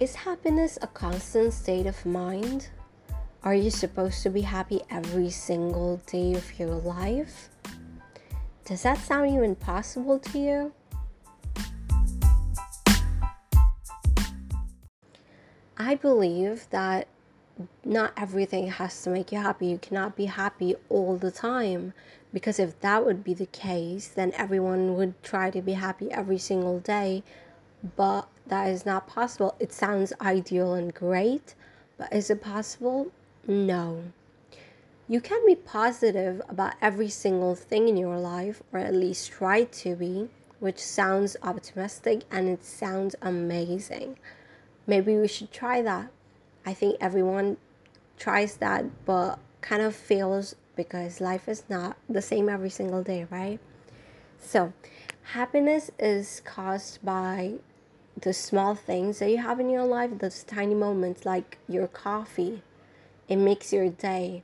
Is happiness a constant state of mind? Are you supposed to be happy every single day of your life? Does that sound even possible to you? I believe that not everything has to make you happy. You cannot be happy all the time because if that would be the case, then everyone would try to be happy every single day. But that is not possible. It sounds ideal and great, but is it possible? No. You can be positive about every single thing in your life, or at least try to be, which sounds optimistic and it sounds amazing. Maybe we should try that. I think everyone tries that, but kind of fails because life is not the same every single day, right? So, happiness is caused by the small things that you have in your life, those tiny moments like your coffee. It makes your day.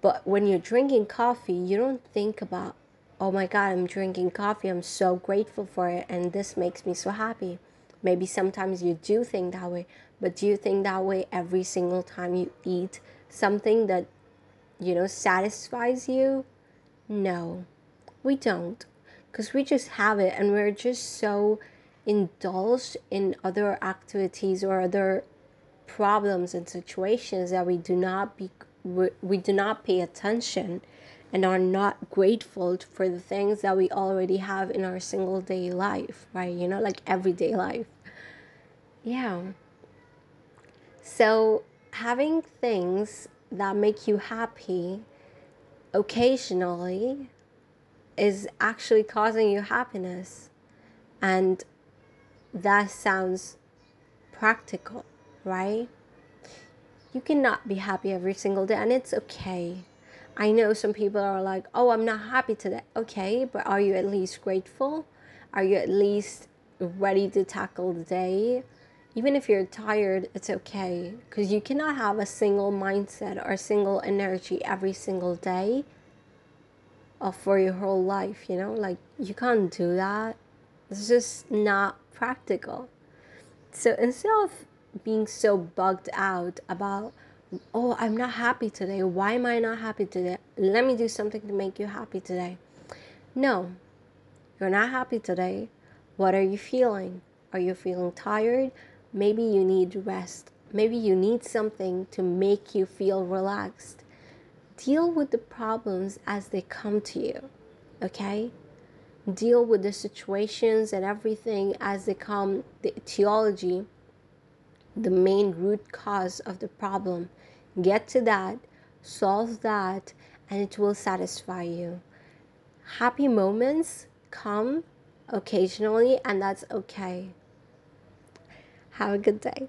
But when you're drinking coffee, you don't think about, oh my God, I'm drinking coffee. I'm so grateful for it. And this makes me so happy. Maybe sometimes you do think that way, but do you think that way every single time you eat something that, you know, satisfies you? No, we don't. Because we just have it and we're just so indulged in other activities or other problems and situations that we do not be we do not pay attention and are not grateful for the things that we already have in our single day life right? You know like everyday life. Yeah. So having things that make you happy occasionally is actually causing you happiness. And that sounds practical, right? You cannot be happy every single day, and it's okay. I know some people are like, oh, I'm not happy today. Okay, but are you at least grateful? Are you at least ready to tackle the day? Even if you're tired, it's okay because you cannot have a single mindset or single energy every single day or for your whole life, you know? Like, you can't do that. It's just not practical. So instead of being so bugged out about, oh, I'm not happy today. Why am I not happy today? Let me do something to make you happy today. No, you're not happy today. What are you feeling? Are you feeling tired? Maybe you need rest. Maybe you need something to make you feel relaxed. Deal with the problems as they come to you, okay? Deal with the situations and everything as they come, the etiology, the main root cause of the problem. Get to that, solve that, and it will satisfy you. Happy moments come occasionally, and that's okay. Have a good day.